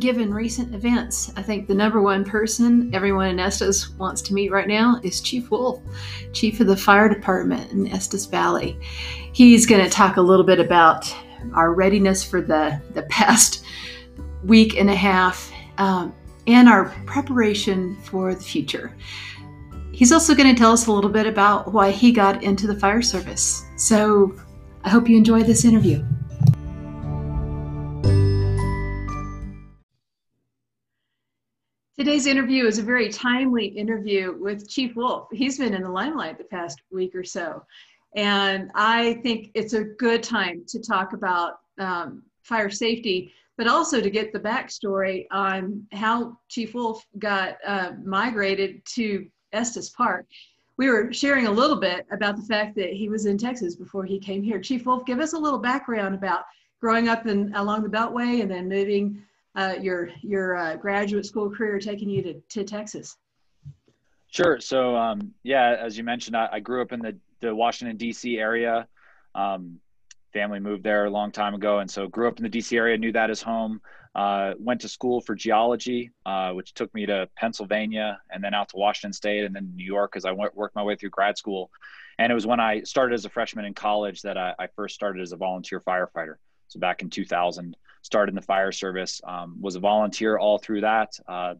given recent events. I think the number one person everyone in Estes wants to meet right now is Chief Wolf, Chief of the Fire Department in Estes Valley. He's going to talk a little bit about our readiness for the, the past week and a half um, and our preparation for the future. He's also going to tell us a little bit about why he got into the fire service. So I hope you enjoy this interview. Today's interview is a very timely interview with Chief Wolf. He's been in the limelight the past week or so. And I think it's a good time to talk about um, fire safety, but also to get the backstory on how Chief Wolf got uh, migrated to Estes Park. We were sharing a little bit about the fact that he was in Texas before he came here. Chief Wolf, give us a little background about growing up in, along the Beltway and then moving uh, your your uh, graduate school career taking you to, to Texas? Sure. So um, yeah, as you mentioned, I, I, grew up in the, the Washington D.C. area. Um, family moved there a long time ago, and so grew up in the D.C. area. Knew that as home. Uh, went to school for geology, uh, which took me to Pennsylvania, and then out to Washington State, and then New York as I went, worked my way through grad school. And it was when I started as a freshman in college that I, I first started as a volunteer firefighter. So back in 2000 started in the fire service, um, was a volunteer all through that. Uh,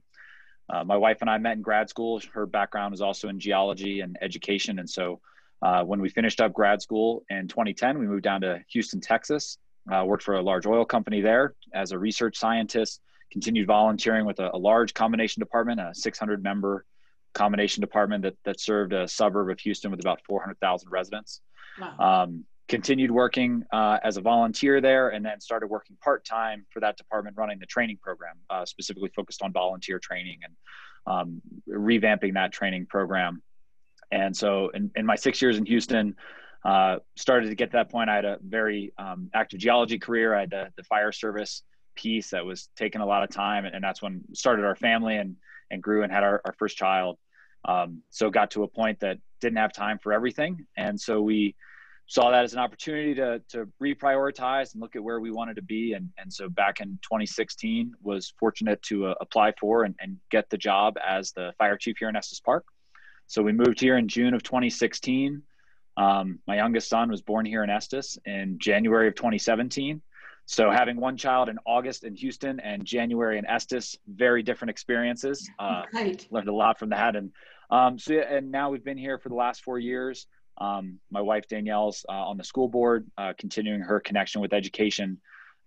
uh, my wife and I met in grad school. Her background was also in geology and education. And so uh, when we finished up grad school in 2010, we moved down to Houston, Texas, uh, worked for a large oil company there as a research scientist, continued volunteering with a, a large combination department, a 600 member combination department that, that served a suburb of Houston with about 400,000 residents. Wow. Um, continued working uh, as a volunteer there and then started working part-time for that department running the training program uh, specifically focused on volunteer training and um, revamping that training program. And so in, in my six years in houston uh, started to get to that point i had a very um, active geology career. I had the, the, fire service piece that was taking a lot of time and, and that's when started our family and, and grew and had our, our first child. Um, so got to a point that didn't have time for everything. And so we saw that as an opportunity to, to reprioritize and look at where we wanted to be. And, and so back in 2016 was fortunate to uh, apply for and, and get the job as the fire chief here in Estes Park. So we moved here in June of 2016. Um, my youngest son was born here in Estes in January of 2017. So having one child in August in Houston and January in Estes, very different experiences. Uh, right. Learned a lot from that. And um, so, and now we've been here for the last four years. Um, my wife Danielle's uh, on the school board, uh, continuing her connection with education,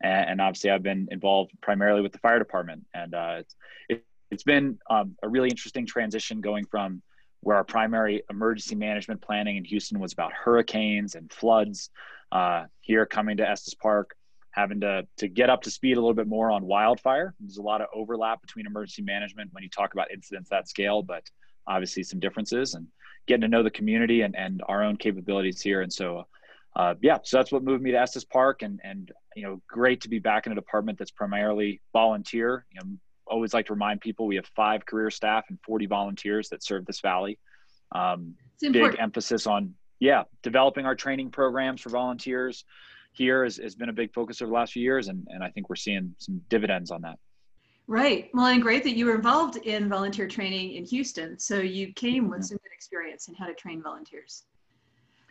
and, and, obviously I've been involved primarily with the fire department, and uh, it's, it, has been um, a really interesting transition going from where our primary emergency management planning in Houston was about hurricanes and floods, uh, here coming to Estes Park, having to to get up to speed a little bit more on wildfire. There's a lot of overlap between emergency management when you talk about incidents that scale, but obviously some differences. And getting to know the community and, and our own capabilities here. And so, uh, yeah, so that's what moved me to Estes Park and, and, you know, great to be back in a department that's primarily volunteer. You know, always like to remind people we have five career staff and 40 volunteers that serve this Valley. Um, big emphasis on, yeah, developing our training programs for volunteers here has, has been a big focus over the last few years. And, and I think we're seeing some dividends on that. Right. Well, and great that you were involved in volunteer training in Houston. So you came with some good experience in how to train volunteers.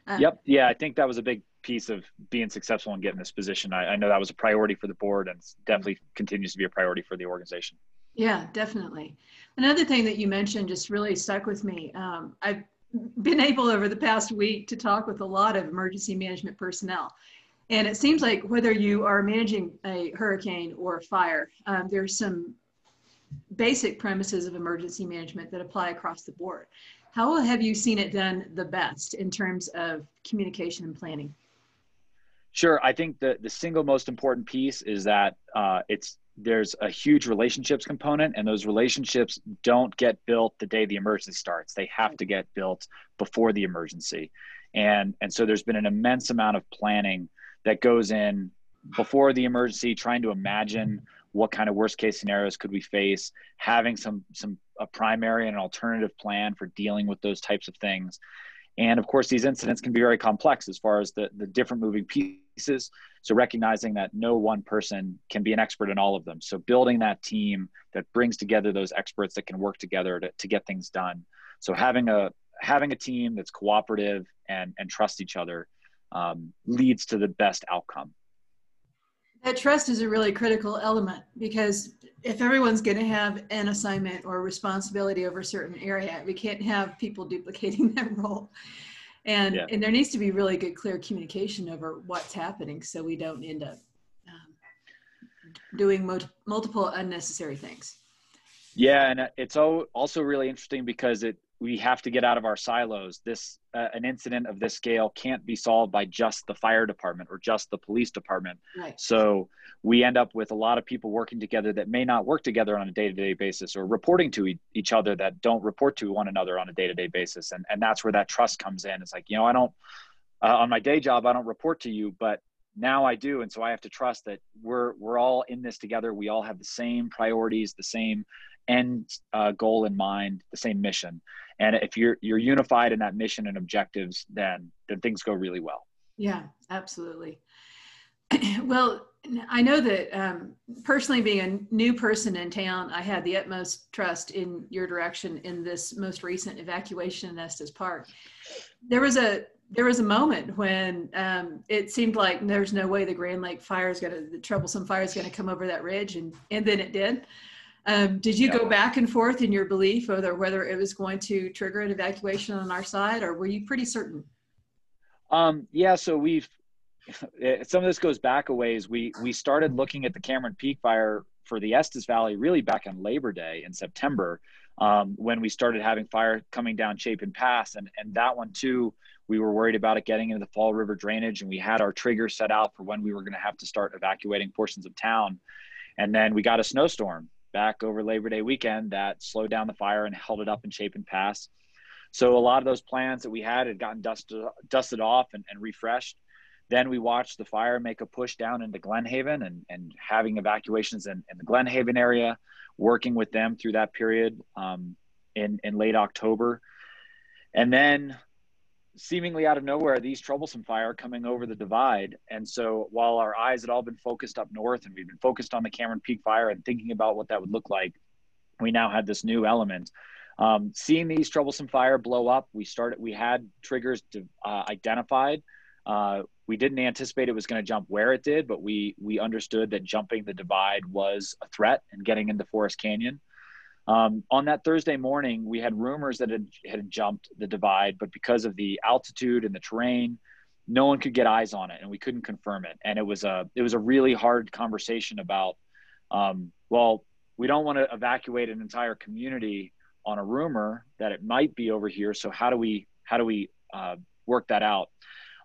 Um, yep. Yeah, I think that was a big piece of being successful and getting this position. I, I know that was a priority for the board and definitely continues to be a priority for the organization. Yeah, definitely. Another thing that you mentioned just really stuck with me. Um, I've been able over the past week to talk with a lot of emergency management personnel. And it seems like whether you are managing a hurricane or a fire, um, there's some basic premises of emergency management that apply across the board. How have you seen it done the best in terms of communication and planning? Sure. I think the, the single most important piece is that uh, it's there's a huge relationships component and those relationships don't get built the day the emergency starts they have to get built before the emergency and and so there's been an immense amount of planning that goes in before the emergency, trying to imagine what kind of worst case scenarios could we face, having some some a primary and an alternative plan for dealing with those types of things. And of course, these incidents can be very complex as far as the, the different moving pieces. So recognizing that no one person can be an expert in all of them. So building that team that brings together those experts that can work together to, to get things done. So having a having a team that's cooperative and and trust each other um, leads to the best outcome. That trust is a really critical element because if everyone's going to have an assignment or responsibility over a certain area, we can't have people duplicating that role. And, yeah. and there needs to be really good, clear communication over what's happening so we don't end up um, doing mo- multiple unnecessary things. Yeah, and it's also really interesting because it we have to get out of our silos. This uh, an incident of this scale can't be solved by just the fire department or just the police department. Right. So we end up with a lot of people working together that may not work together on a day-to-day basis or reporting to e- each other that don't report to one another on a day-to-day basis. And and that's where that trust comes in. It's like you know I don't uh, on my day job I don't report to you, but now I do, and so I have to trust that we're we're all in this together. We all have the same priorities, the same end uh, goal in mind, the same mission. And if you're you're unified in that mission and objectives, then then things go really well. Yeah, absolutely. well, I know that um, personally, being a new person in town, I had the utmost trust in your direction in this most recent evacuation in Estes Park. There was a there was a moment when um, it seemed like there's no way the Grand Lake fire is going to, the troublesome fire is going to come over that ridge, and and then it did. Um, did you yeah. go back and forth in your belief whether whether it was going to trigger an evacuation on our side, or were you pretty certain? Um, yeah, so we've some of this goes back a ways. We we started looking at the Cameron Peak fire for the Estes Valley really back on Labor Day in September, um, when we started having fire coming down Chapin Pass, and and that one too. We were worried about it getting into the Fall River drainage, and we had our trigger set out for when we were going to have to start evacuating portions of town. And then we got a snowstorm back over Labor Day weekend that slowed down the fire and held it up in Chapin Pass. So a lot of those plans that we had had gotten dusted dusted off and, and refreshed. Then we watched the fire make a push down into Glen Haven and, and having evacuations in, in the Glen Haven area, working with them through that period um, in, in late October. And then seemingly out of nowhere, East Troublesome fire coming over the divide. And so while our eyes had all been focused up north and we've been focused on the Cameron Peak fire and thinking about what that would look like, we now had this new element. Um, seeing East Troublesome fire blow up, we started, we had triggers to, uh, identified. Uh, we didn't anticipate it was going to jump where it did, but we, we understood that jumping the divide was a threat and getting into Forest Canyon. Um, on that Thursday morning, we had rumors that it had jumped the divide, but because of the altitude and the terrain, no one could get eyes on it, and we couldn't confirm it. And it was a it was a really hard conversation about, um, well, we don't want to evacuate an entire community on a rumor that it might be over here. So how do we how do we uh, work that out?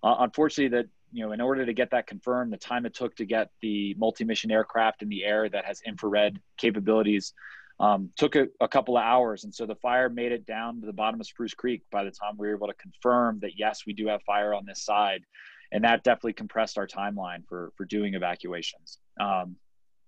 Uh, unfortunately, that you know, in order to get that confirmed, the time it took to get the multi-mission aircraft in the air that has infrared capabilities um, took a, a, couple of hours. And so the fire made it down to the bottom of Spruce Creek by the time we were able to confirm that, yes, we do have fire on this side. And that definitely compressed our timeline for, for doing evacuations. Um,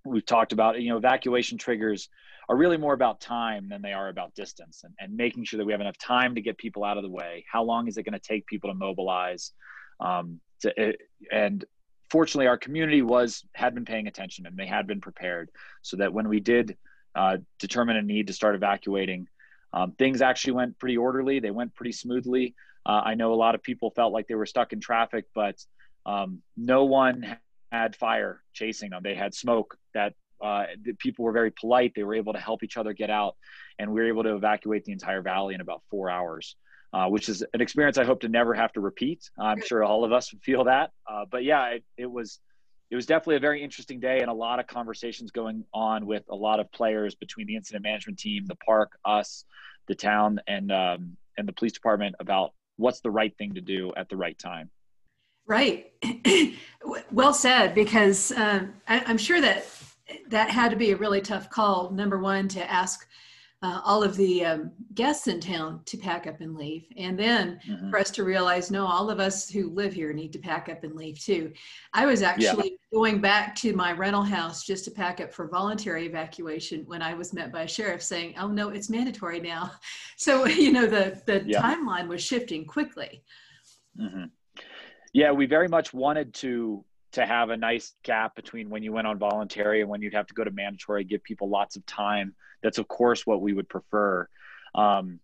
we've talked about, you know, evacuation triggers are really more about time than they are about distance and, and making sure that we have enough time to get people out of the way. How long is it going to take people to mobilize? Um, to, and fortunately, our community was had been paying attention and they had been prepared so that when we did uh, determine a need to start evacuating. Um, things actually went pretty orderly. They went pretty smoothly. Uh, I know a lot of people felt like they were stuck in traffic, but um, no one had fire chasing them. They had smoke that uh, the people were very polite. They were able to help each other get out, and we were able to evacuate the entire valley in about four hours, uh, which is an experience I hope to never have to repeat. I'm sure all of us would feel that. Uh, but yeah, it, it was it was definitely a very interesting day and a lot of conversations going on with a lot of players between the incident management team, the park, us, the town, and um, and the police department about what's the right thing to do at the right time. Right. well said. Because um, I, am sure that that had to be a really tough call. Number one, to ask uh, all of the um, guests in town to pack up and leave. And then mm-hmm. for us to realize, no, all of us who live here need to pack up and leave too. I was actually yeah. going back to my rental house just to pack up for voluntary evacuation when I was met by a sheriff saying, oh, no, it's mandatory now. So, you know, the, the yeah. timeline was shifting quickly. Mm-hmm. Yeah, we very much wanted to to have a nice gap between when you went on voluntary and when you'd have to go to mandatory, give people lots of time. That's of course what we would prefer. Um,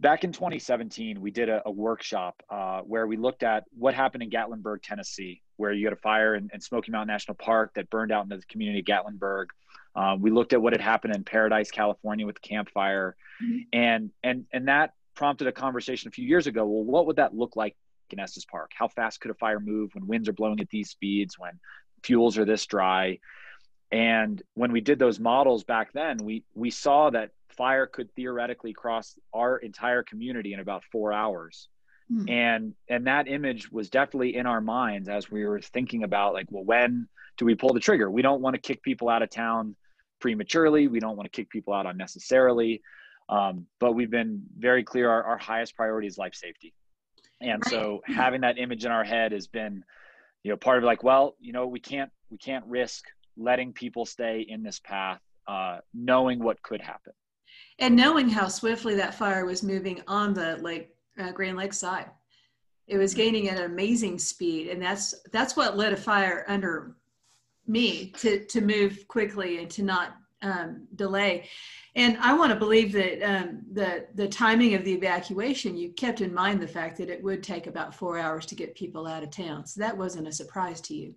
back in 2017, we did a, a workshop uh, where we looked at what happened in Gatlinburg, Tennessee, where you had a fire in, in Smoky Mountain National Park that burned out into the community of Gatlinburg. Uh, we looked at what had happened in Paradise, California, with the Camp Fire, mm-hmm. and and and that prompted a conversation a few years ago. Well, what would that look like in Estes Park? How fast could a fire move when winds are blowing at these speeds, when fuels are this dry? And when we did those models back then, we we saw that fire could theoretically cross our entire community in about four hours. Mm. And and that image was definitely in our minds as we were thinking about like, well, when do we pull the trigger? We don't want to kick people out of town prematurely. We don't want to kick people out unnecessarily. Um, but we've been very clear our, our highest priority is life safety and so having that image in our head has been you know part of like well you know we can't we can't risk letting people stay in this path uh, knowing what could happen and knowing how swiftly that fire was moving on the lake uh, grand lake side it was mm-hmm. gaining at an amazing speed and that's that's what lit a fire under me to to move quickly and to not um, delay. And I want to believe that um, the the timing of the evacuation, you kept in mind the fact that it would take about four hours to get people out of town. So that wasn't a surprise to you.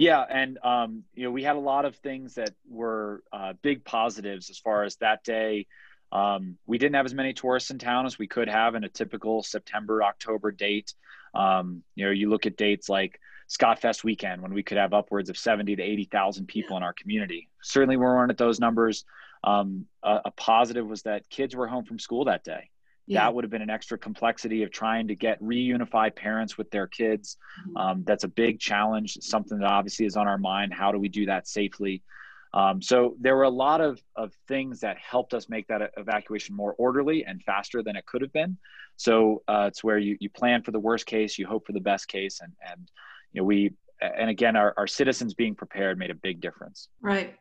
Yeah, and um, you know we had a lot of things that were uh, big positives as far as that day. Um, we didn't have as many tourists in town as we could have in a typical September October date. Um, you know, you look at dates like Scott Fest weekend when we could have upwards of 70 to 80,000 people in our community. Certainly we weren't at those numbers. Um, a, a, positive was that kids were home from school that day. Yeah. That would have been an extra complexity of trying to get reunify parents with their kids. Mm-hmm. Um, that's a big challenge, something that obviously is on our mind. How do we do that safely? Um, so there were a lot of, of things that helped us make that evacuation more orderly and faster than it could have been. So uh, it's where you, you plan for the worst case, you hope for the best case, and, and you know we and again our, our citizens being prepared made a big difference right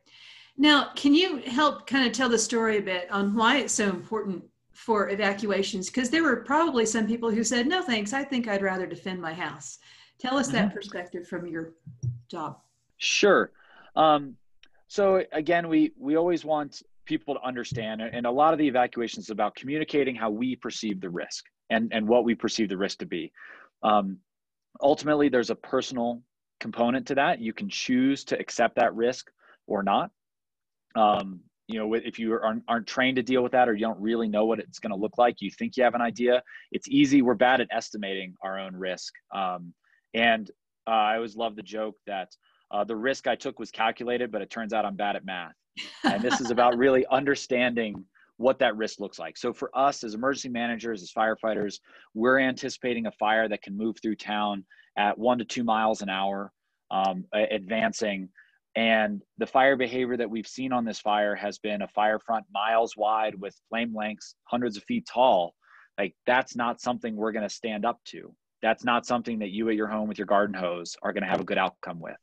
now can you help kind of tell the story a bit on why it's so important for evacuations because there were probably some people who said no thanks. I think i'd rather defend my house. Tell us that mm-hmm. perspective from your job. Sure. Um, so again we we always want people to understand and a lot of the evacuations is about communicating how we perceive the risk and and what we perceive the risk to be. Um, ultimately there's a personal component to that. You can choose to accept that risk or not. Um, you know if you aren't, aren't trained to deal with that or you don't really know what it's going to look like you think you have an idea it's easy we're bad at estimating our own risk um, and uh, i always love the joke that uh, the risk i took was calculated but it turns out i'm bad at math and this is about really understanding what that risk looks like. So for us as emergency managers, as firefighters, we're anticipating a fire that can move through town at one to two miles an hour, um, advancing. And the fire behavior that we've seen on this fire has been a fire front miles wide with flame lengths hundreds of feet tall. Like that's not something we're going to stand up to. That's not something that you at your home with your garden hose are going to have a good outcome with.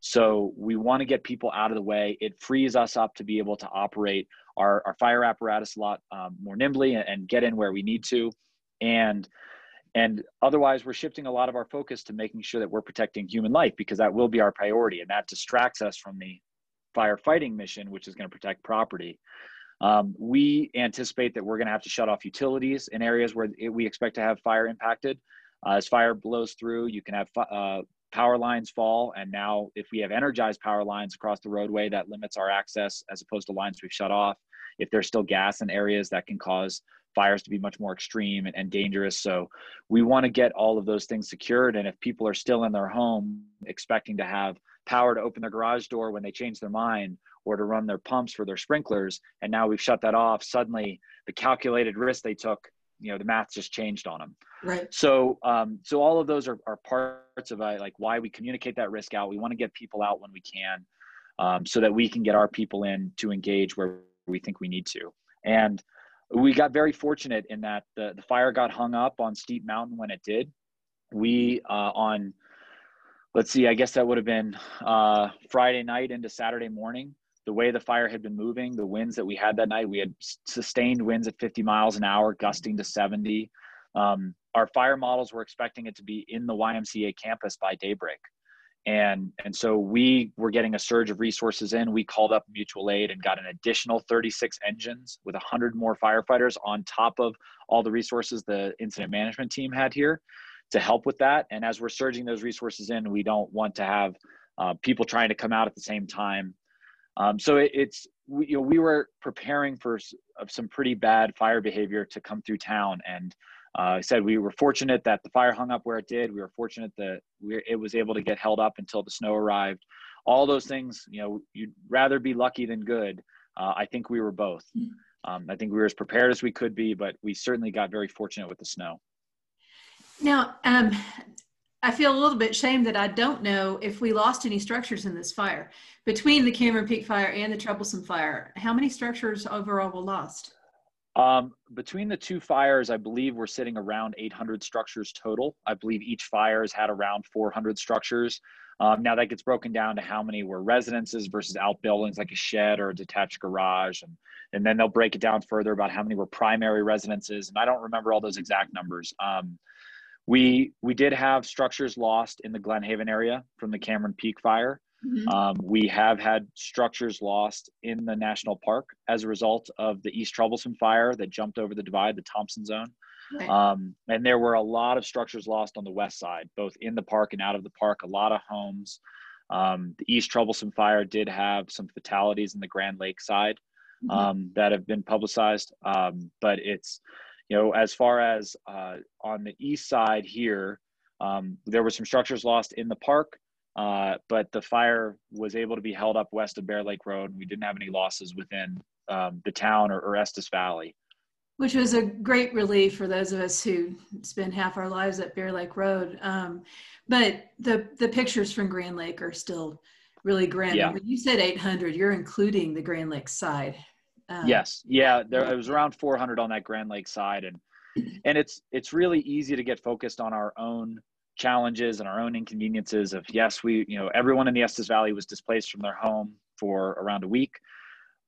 So we want to get people out of the way. It frees us up to be able to operate our, our fire apparatus a lot um, more nimbly and, and get in where we need to. And and otherwise, we're shifting a lot of our focus to making sure that we're protecting human life because that will be our priority, and that distracts us from the firefighting mission, which is going to protect property. Um, we anticipate that we're going to have to shut off utilities in areas where it, we expect to have fire impacted. Uh, as fire blows through, you can have uh, power lines fall. And now, if we have energized power lines across the roadway, that limits our access as opposed to lines we've shut off. If there's still gas in areas, that can cause fires to be much more extreme and, and dangerous. So, we want to get all of those things secured. And if people are still in their home expecting to have power to open their garage door when they change their mind or to run their pumps for their sprinklers, and now we've shut that off, suddenly the calculated risk they took you know the math just changed on them right so um, so all of those are, are parts of uh, like why we communicate that risk out we want to get people out when we can um, so that we can get our people in to engage where we think we need to And we got very fortunate in that the, the fire got hung up on Steep Mountain when it did. We, uh, on, let's see, I guess that would have been uh, Friday night into Saturday morning, the way the fire had been moving, the winds that we had that night, we had sustained winds at 50 miles an hour, gusting to 70. Um, our fire models were expecting it to be in the YMCA campus by daybreak and and so we were getting a surge of resources in. We called up mutual aid and got an additional 36 engines with 100 more firefighters on top of all the resources the incident management team had here to help with that. And as we're surging those resources in we don't want to have uh, people trying to come out at the same time. Um, so it, it's we, you know we were preparing for some pretty bad fire behavior to come through town. And uh, I said we were fortunate that the fire hung up where it did. We were fortunate that we, it was able to get held up until the snow arrived. All those things, you know, you'd rather be lucky than good. Uh, I think we were both. Um, I think we were as prepared as we could be, but we certainly got very fortunate with the snow. Now, um, I feel a little bit shamed that I don't know if we lost any structures in this fire. Between the Cameron Peak fire and the Troublesome fire, how many structures overall were lost? Um, between the two fires, I believe we're sitting around 800 structures total. I believe each fire has had around 400 structures. Um, now that gets broken down to how many were residences versus outbuildings like a shed or a detached garage. And, and then they'll break it down further about how many were primary residences. And I don't remember all those exact numbers. Um, we, we did have structures lost in the Glen Haven area from the Cameron Peak fire. Mm-hmm. Um, we have had structures lost in the national park as a result of the East Troublesome fire that jumped over the divide, the Thompson Zone. Right. Um, and there were a lot of structures lost on the west side, both in the park and out of the park, a lot of homes. Um, the East Troublesome fire did have some fatalities in the Grand Lake side mm-hmm. Um, that have been publicized. Um, but it's, you know, as far as uh, on the east side here, um, there were some structures lost in the park. Uh, but the fire was able to be held up west of Bear Lake Road. We didn't have any losses within um, the town or, or, Estes Valley. Which was a great relief for those of us who spend half our lives at Bear Lake Road. Um, but the the pictures from Grand Lake are still really grand. Yeah. When you said 800, you're including the Grand Lake side. Um, yes, yeah, there it was around 400 on that Grand Lake side, and and it's it's really easy to get focused on our own challenges and our own inconveniences of yes we you know everyone in the estes valley was displaced from their home for around a week.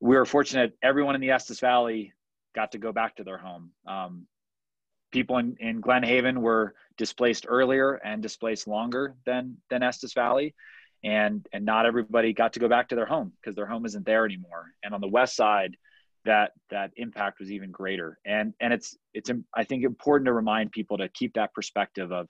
We were fortunate everyone in the estes valley got to go back to their home. Um, people in, in glen haven were displaced earlier and displaced longer than than estes valley. And and not everybody got to go back to their home because their home isn't there anymore. And on the west side that that impact was even greater. And and it's it's i think important to remind people to keep that perspective of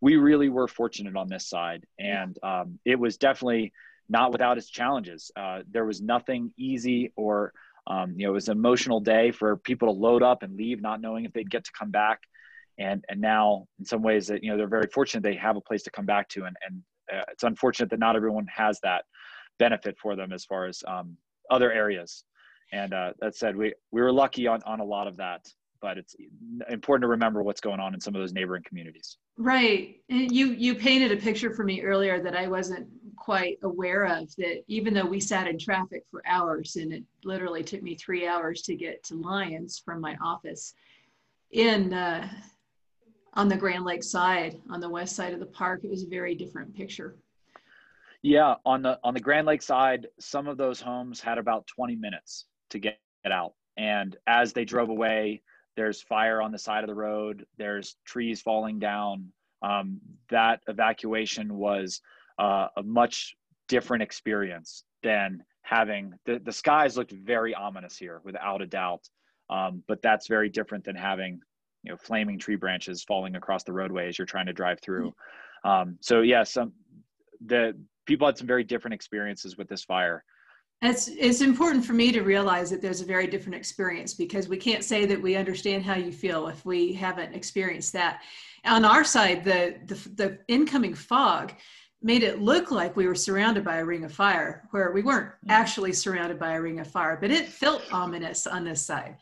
we really were fortunate on this side, and um, it was definitely not without its challenges. Uh, there was nothing easy or um, you know it was an emotional day for people to load up and leave, not knowing if they'd get to come back. And and now in some ways that you know they're very fortunate they have a place to come back to, and and uh, it's unfortunate that not everyone has that benefit for them as far as um, other areas. And uh, that said, we we were lucky on on a lot of that but it's important to remember what's going on in some of those neighboring communities. Right. And you you painted a picture for me earlier that I wasn't quite aware of that even though we sat in traffic for hours and it literally took me 3 hours to get to Lyons from my office in uh, on the Grand Lake side on the west side of the park it was a very different picture. Yeah, on the on the Grand Lake side some of those homes had about 20 minutes to get out and as they drove away there's fire on the side of the road there's trees falling down. Um, that evacuation was uh, a much different experience than having the, the skies looked very ominous here without a doubt. Um, but that's very different than having you know flaming tree branches falling across the roadway as you're trying to drive through. Um, so yeah some the people had some very different experiences with this fire it's, it's important for me to realize that there's a very different experience because we can't say that we understand how you feel if we haven't experienced that. On our side, the, the, the incoming fog made it look like we were surrounded by a ring of fire, where we weren't mm. actually surrounded by a ring of fire, but it felt ominous on this side.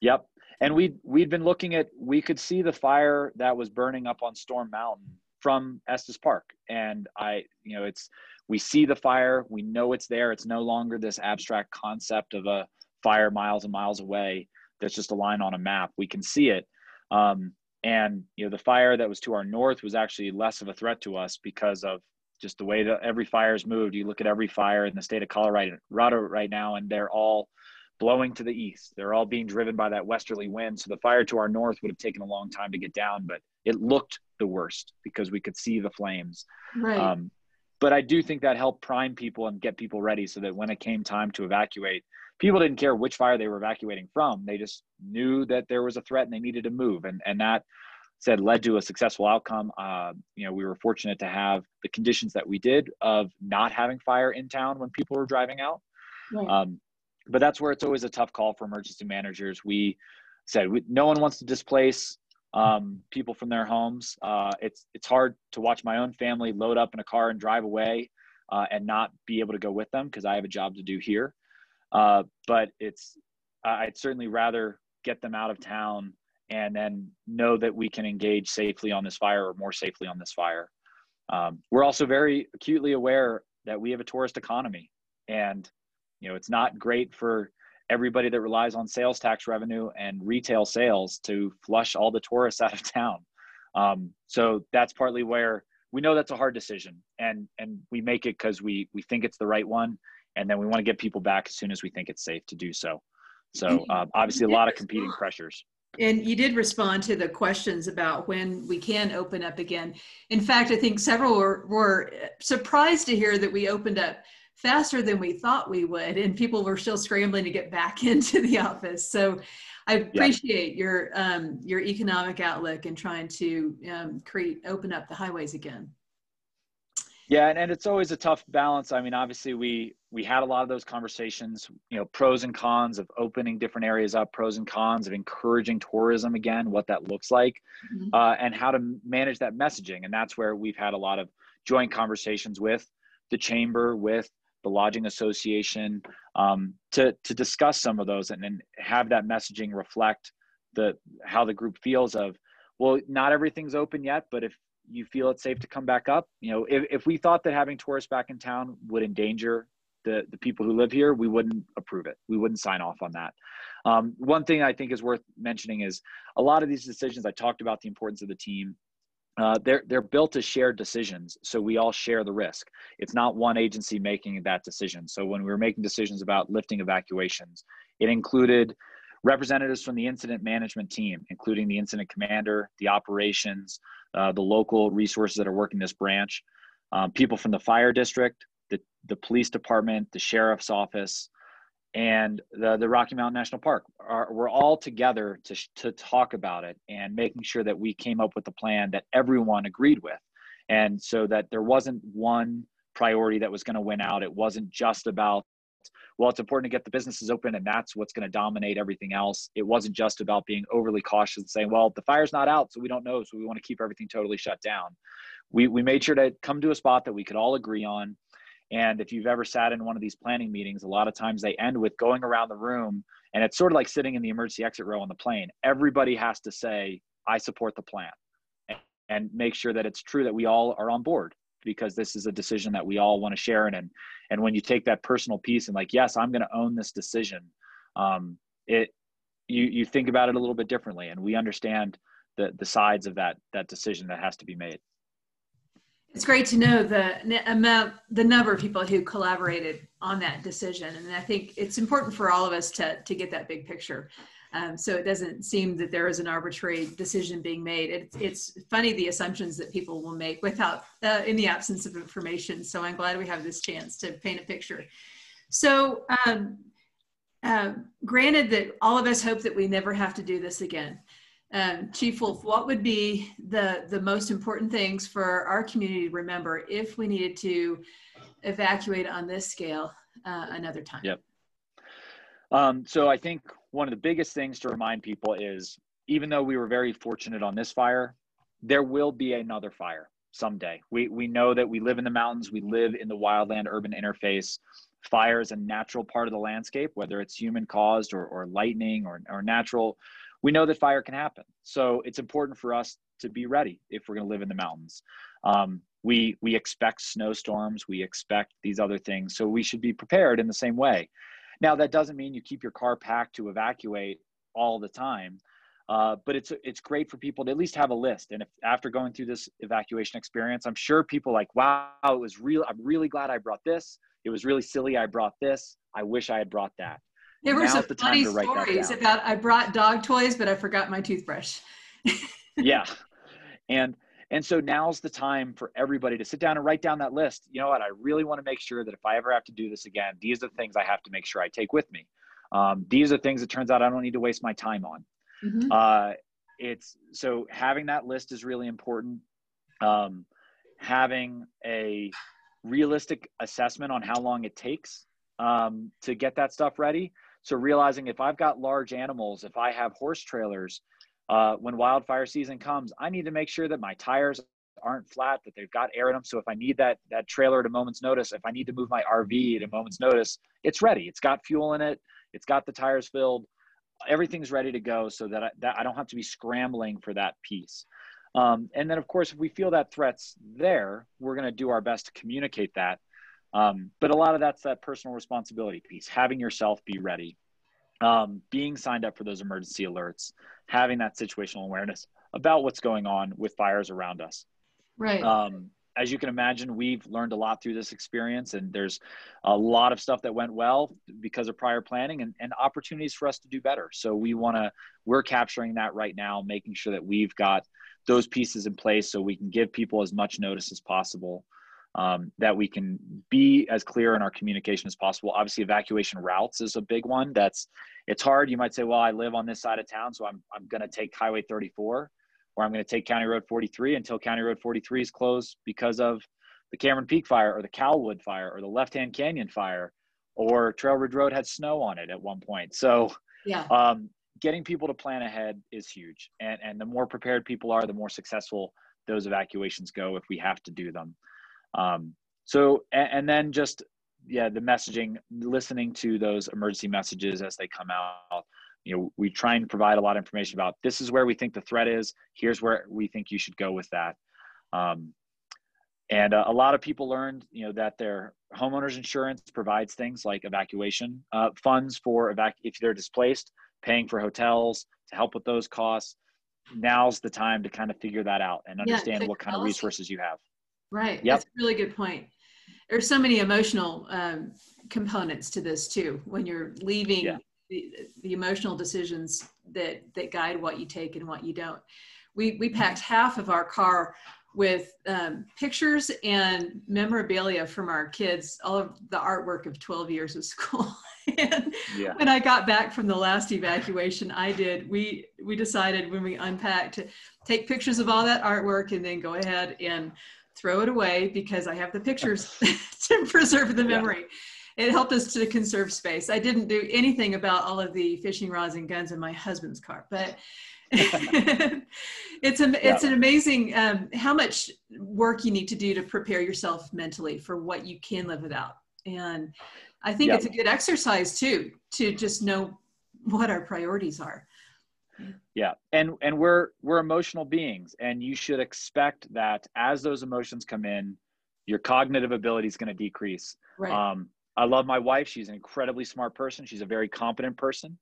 Yep. And we we'd been looking at we could see the fire that was burning up on Storm Mountain from Estes Park. And I, you know, it's we see the fire, we know it's there. It's no longer this abstract concept of a fire miles and miles away that's just a line on a map. We can see it. Um, and you know the fire that was to our north was actually less of a threat to us because of just the way that every fire fire's moved. You look at every fire in the state of Colorado right now, and they're all blowing to the east. They're all being driven by that westerly wind. So the fire to our north would have taken a long time to get down, but it looked the worst because we could see the flames. Right. Um, but I do think that helped prime people and get people ready so that when it came time to evacuate, people didn't care which fire they were evacuating from. They just knew that there was a threat and they needed to move. And, and that said led to a successful outcome. Uh, you know, we were fortunate to have the conditions that we did of not having fire in town when people were driving out. Right. Um, but that's where it's always a tough call for emergency managers. We said we, no one wants to displace um, people from their homes. Uh, it's it's hard to watch my own family load up in a car and drive away uh, and not be able to go with them because I have a job to do here. Uh, but it's I'd certainly rather get them out of town and then know that we can engage safely on this fire or more safely on this fire. Um, we're also very acutely aware that we have a tourist economy and you know it's not great for everybody that relies on sales tax revenue and retail sales to flush all the tourists out of town. Um, so that's partly where we know that's a hard decision and and we make it because we we think it's the right one and then we want to get people back as soon as we think it's safe to do so. So uh, obviously a lot of competing pressures. and you did respond to the questions about when we can open up again. In fact, I think several were, were surprised to hear that we opened up faster than we thought we would and people were still scrambling to get back into the office so i appreciate yeah. your um, your economic outlook and trying to um, create open up the highways again yeah and, and it's always a tough balance i mean obviously we we had a lot of those conversations you know pros and cons of opening different areas up pros and cons of encouraging tourism again what that looks like mm-hmm. uh, and how to manage that messaging and that's where we've had a lot of joint conversations with the chamber with the lodging association um, to to discuss some of those and then have that messaging reflect the how the group feels of well not everything's open yet but if you feel it's safe to come back up you know if, if we thought that having tourists back in town would endanger the, the people who live here we wouldn't approve it. We wouldn't sign off on that. Um, one thing i think is worth mentioning is a lot of these decisions i talked about the importance of the team uh, they're they're built as shared decisions, so we all share the risk. It's not one agency making that decision. So when we were making decisions about lifting evacuations, it included representatives from the incident management team, including the incident commander, the operations, uh, the local resources that are working this branch, um, people from the fire district, the the police department, the sheriff's office, and the, the Rocky Mountain National Park are we're all together to, to talk about it and making sure that we came up with a plan that everyone agreed with. And so that there wasn't one priority that was going to win out. It wasn't just about, well, it's important to get the businesses open and that's what's going to dominate everything else. It wasn't just about being overly cautious and saying, well, the fire's not out, so we don't know, so we want to keep everything totally shut down. We, we made sure to come to a spot that we could all agree on and if you've ever sat in one of these planning meetings, a lot of times they end with going around the room and it's sort of like sitting in the emergency exit row on the plane. Everybody has to say, I support the plan and make sure that it's true that we all are on board because this is a decision that we all want to share in. And, and when you take that personal piece and like, yes, I'm going to own this decision, um, it, you, you think about it a little bit differently and we understand the, the sides of that, that decision that has to be made. It's great to know the amount, the number of people who collaborated on that decision, and I think it's important for all of us to to get that big picture, um, so it doesn't seem that there is an arbitrary decision being made. It's it's funny the assumptions that people will make without uh, in the absence of information. So I'm glad we have this chance to paint a picture. So. Um, uh, granted that all of us hope that we never have to do this again um, Chief Wolf, what would be the, the most important things for our community to remember if we needed to evacuate on this scale uh, another time? Yep. Um, so I think one of the biggest things to remind people is even though we were very fortunate on this fire, there will be another fire someday. We, we know that we live in the mountains, we live in the wildland urban interface. Fire is a natural part of the landscape, whether it's human caused or, or lightning or, or natural we know that fire can happen. So it's important for us to be ready if we're going to live in the mountains. Um, we we expect snowstorms, we expect these other things, so we should be prepared in the same way. Now that doesn't mean you keep your car packed to evacuate all the time. Uh, but it's it's great for people to at least have a list. And if after going through this evacuation experience, I'm sure people like, wow, it was real. I'm really glad I brought this. It was really silly. I brought this. I wish I had brought that. There were some the funny stories about I brought dog toys, but I forgot my toothbrush. yeah, and and so now's the time for everybody to sit down and write down that list. You know what? I really want to make sure that if I ever have to do this again, these are the things I have to make sure I take with me. Um, these are things it turns out I don't need to waste my time on. Mm-hmm. Uh, it's so having that list is really important. Um, having a realistic assessment on how long it takes um, to get that stuff ready. So realizing if I've got large animals, if I have horse trailers, uh, when wildfire season comes, I need to make sure that my tires aren't flat, that they've got air in them. So if I need that that trailer at a moment's notice, if I need to move my RV at a moment's notice, it's ready. It's got fuel in it. It's got the tires filled. Everything's ready to go, so that I, that I don't have to be scrambling for that piece. Um, and then, of course, if we feel that threat's there, we're going to do our best to communicate that. Um, but a lot of that's that personal responsibility piece, having yourself be ready, um, being signed up for those emergency alerts, having that situational awareness about what's going on with fires around us. Right. Um, as you can imagine, we've learned a lot through this experience, and there's a lot of stuff that went well because of prior planning and, and opportunities for us to do better. So we want to, we're capturing that right now, making sure that we've got those pieces in place so we can give people as much notice as possible um, that we can be as clear in our communication as possible. Obviously, evacuation routes is a big one. That's it's hard. You might say, "Well, I live on this side of town, so I'm I'm going to take Highway 34, or I'm going to take County Road 43 until County Road 43 is closed because of the Cameron Peak fire, or the Calwood fire, or the Left Hand Canyon fire, or Trail Ridge Road had snow on it at one point." So, yeah. Um, getting people to plan ahead is huge, and and the more prepared people are, the more successful those evacuations go if we have to do them. Um, so, and, and then just, yeah, the messaging, listening to those emergency messages as they come out. You know, we try and provide a lot of information about this is where we think the threat is. Here's where we think you should go with that. Um, and uh, a lot of people learned, you know, that their homeowners insurance provides things like evacuation uh, funds for evac if they're displaced, paying for hotels to help with those costs. Now's the time to kind of figure that out and understand yeah, what kind of resources you have. Right. Yep. That's a really good point. There's so many emotional um, components to this too. When you're leaving, yeah. the, the emotional decisions that that guide what you take and what you don't. We we packed half of our car with um, pictures and memorabilia from our kids, all of the artwork of 12 years of school. and yeah. when I got back from the last evacuation, I did. We we decided when we unpacked to take pictures of all that artwork and then go ahead and throw it away because I have the pictures to preserve the memory. Yeah. It helped us to conserve space. I didn't do anything about all of the fishing rods and guns in my husband's car, but it's a, it's an amazing um, how much work you need to do to prepare yourself mentally for what you can live without. And I think it's a good exercise too to just know what our priorities are yeah. And and we're we're emotional beings and you should expect that as those emotions come in your cognitive ability is going to decrease. Right. um, i love my wife. She's an incredibly smart person. She's a very competent person.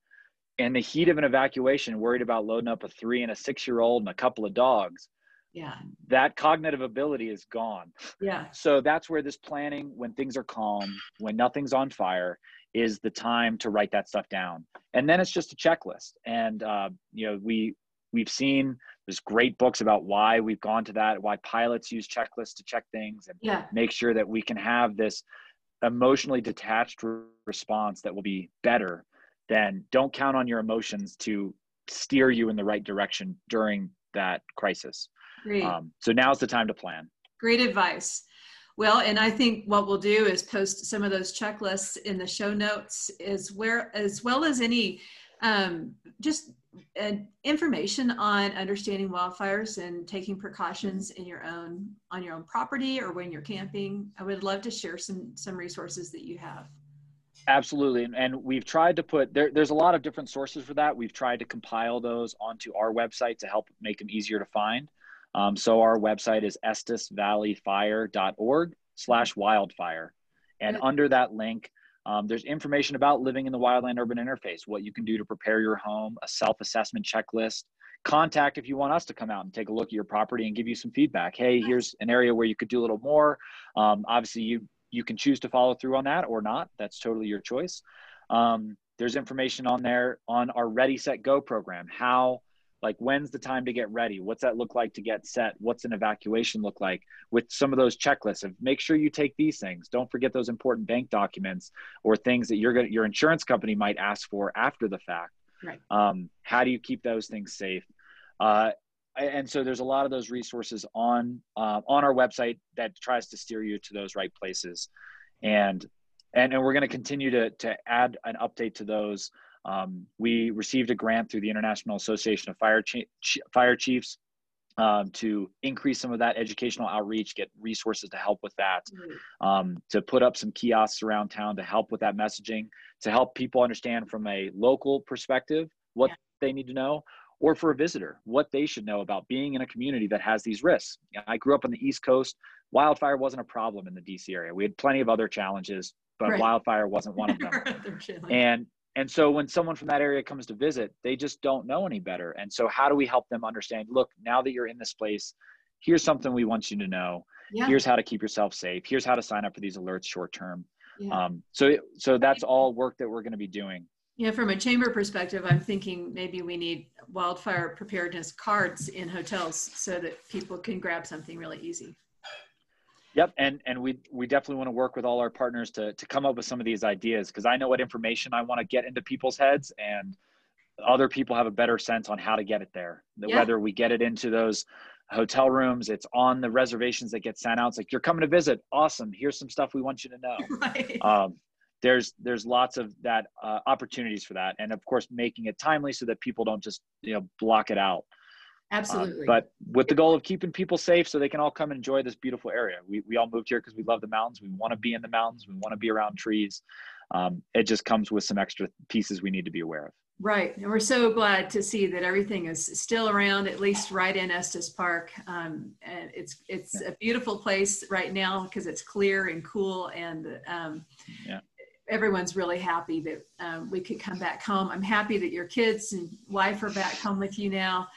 In the heat of an evacuation worried about loading up a three and a six year old and a couple of dogs yeah. that cognitive ability is gone. Yeah. So that's where this planning when things are calm when nothing's on fire is the time to write that stuff down. And then it's just a checklist. And uh, you know we we've seen there's great books about why we've gone to that why pilots use checklists to check things and yeah. make sure that we can have this emotionally detached response that will be better than don't count on your emotions to steer you in the right direction during that crisis. Um, so now's the time to plan. Great advice well, and I think what we'll do is post some of those checklists in the show notes as where as well as any um, just uh, information on understanding wildfires and taking precautions in your own on your own property or when you're camping. I would love to share some some resources that you have. Absolutely, and we've tried to put there. There's a lot of different sources for that. We've tried to compile those onto our website to help make them easier to find. Um, so our website is estes valley fire.org slash wildfire. And under that link, Um, there's information about living in the wildland urban interface, what you can do to prepare your home, a self assessment checklist. Contact if you want us to come out and take a look at your property and give you some feedback. Hey, here's an area where you could do a little more. Um, obviously, you you can choose to follow through on that or not. That's totally your choice. Um, there's information on there on our Ready Set Go program. How like when's the time to get ready? What's that look like to get set? What's an evacuation look like with some of those checklists of make sure you take these things. Don't forget those important bank documents or things that you're going your insurance company might ask for after the fact. Right. Um, how do you keep those things safe? Uh, and so there's a lot of those resources on uh, on our website that tries to steer you to those right places. And and, and we're going to continue to to add an update to those um, we received a grant through the International Association of Fire, Fire Chiefs um, to increase some of that educational outreach, get resources to help with that, um, to put up some kiosks around town to help with that messaging, to help people understand from a local perspective what yeah. they need to know, or for a visitor what they should know about being in a community that has these risks. I grew up on the East Coast. Wildfire wasn't a problem in the DC area. We had plenty of other challenges, but right. wildfire wasn't one of them. and and so when someone from that area comes to visit, they just don't know any better. And so how do we help them understand, look, now that you're in this place, here's something we want you to know. Yeah. Here's how to keep yourself safe. Here's how to sign up for these alerts short term. Yeah. Um, so so that's all work that we're going to be doing. Yeah, from a chamber perspective, I'm thinking maybe we need wildfire preparedness cards in hotels so that people can grab something really easy. Yep, and and we we definitely want to work with all our partners to to come up with some of these ideas because I know what information I want to get into people's heads, and other people have a better sense on how to get it there. Yeah. Whether we get it into those hotel rooms, it's on the reservations that get sent out. It's like you're coming to visit, awesome. Here's some stuff we want you to know. Right. Um, there's there's lots of that uh, opportunities for that, and of course making it timely so that people don't just you know block it out. Absolutely. Uh, but with the goal of keeping people safe so they can all come and enjoy this beautiful area. We, we all moved here because we love the mountains. We want to be in the mountains. We want to be around trees. Um, it just comes with some extra pieces we need to be aware of. Right. And we're so glad to see that everything is still around, at least right in Estes Park. Um, and it's, it's yeah. a beautiful place right now because it's clear and cool and um, yeah everyone's really happy that um, we could come back home. I'm happy that your kids and wife are back home with you now.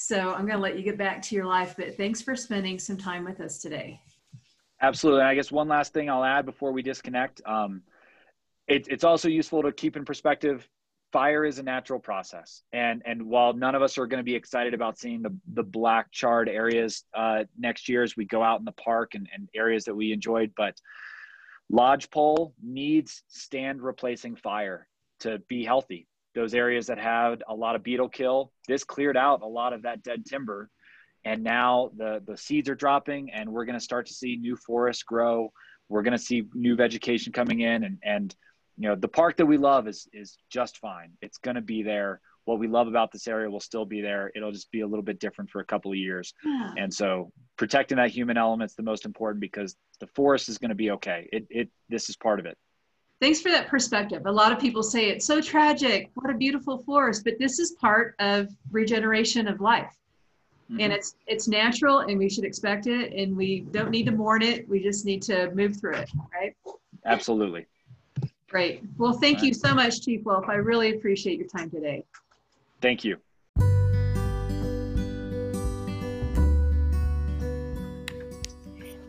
So I'm going to let you get back to your life, but thanks for spending some time with us today. Absolutely. I guess one last thing I'll add before we disconnect. Um, it, it's also useful to keep in perspective fire is a natural process and and while none of us are going to be excited about seeing the the black charred areas uh, next year as we go out in the park and, and areas that we enjoyed but lodgepole needs stand replacing fire to be healthy those areas that had a lot of beetle kill. This cleared out a lot of that dead timber. And now the, the seeds are dropping and we're going to start to see new forests grow. We're going to see new vegetation coming in and, and, you know, the park that we love is, is just fine. It's going to be there. What we love about this area will still be there. It'll just be a little bit different for a couple of years. Yeah. And so protecting that human element is the most important because the forest is going to be okay. It, it, this is part of it. Thanks for that perspective. A lot of people say it's so tragic. What a beautiful forest, but this is part of regeneration of life. Mm-hmm. And it's it's natural and we should expect it and we don't need to mourn it. We just need to move through it, right? Absolutely. Great. Well, thank you so much, Chief Wolf. I really appreciate your time today. Thank you.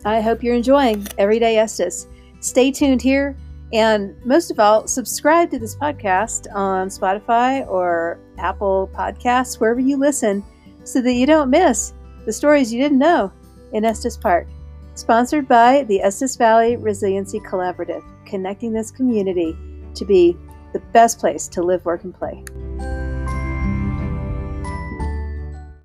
I hope you're enjoying Everyday Estes. Stay tuned here and most of all, subscribe to this podcast on Spotify or Apple Podcasts, wherever you listen, so that you don't miss the stories you didn't know in Estes Park. Sponsored by the Estes Valley Resiliency Collaborative, connecting this community to be the best place to live, work, and play.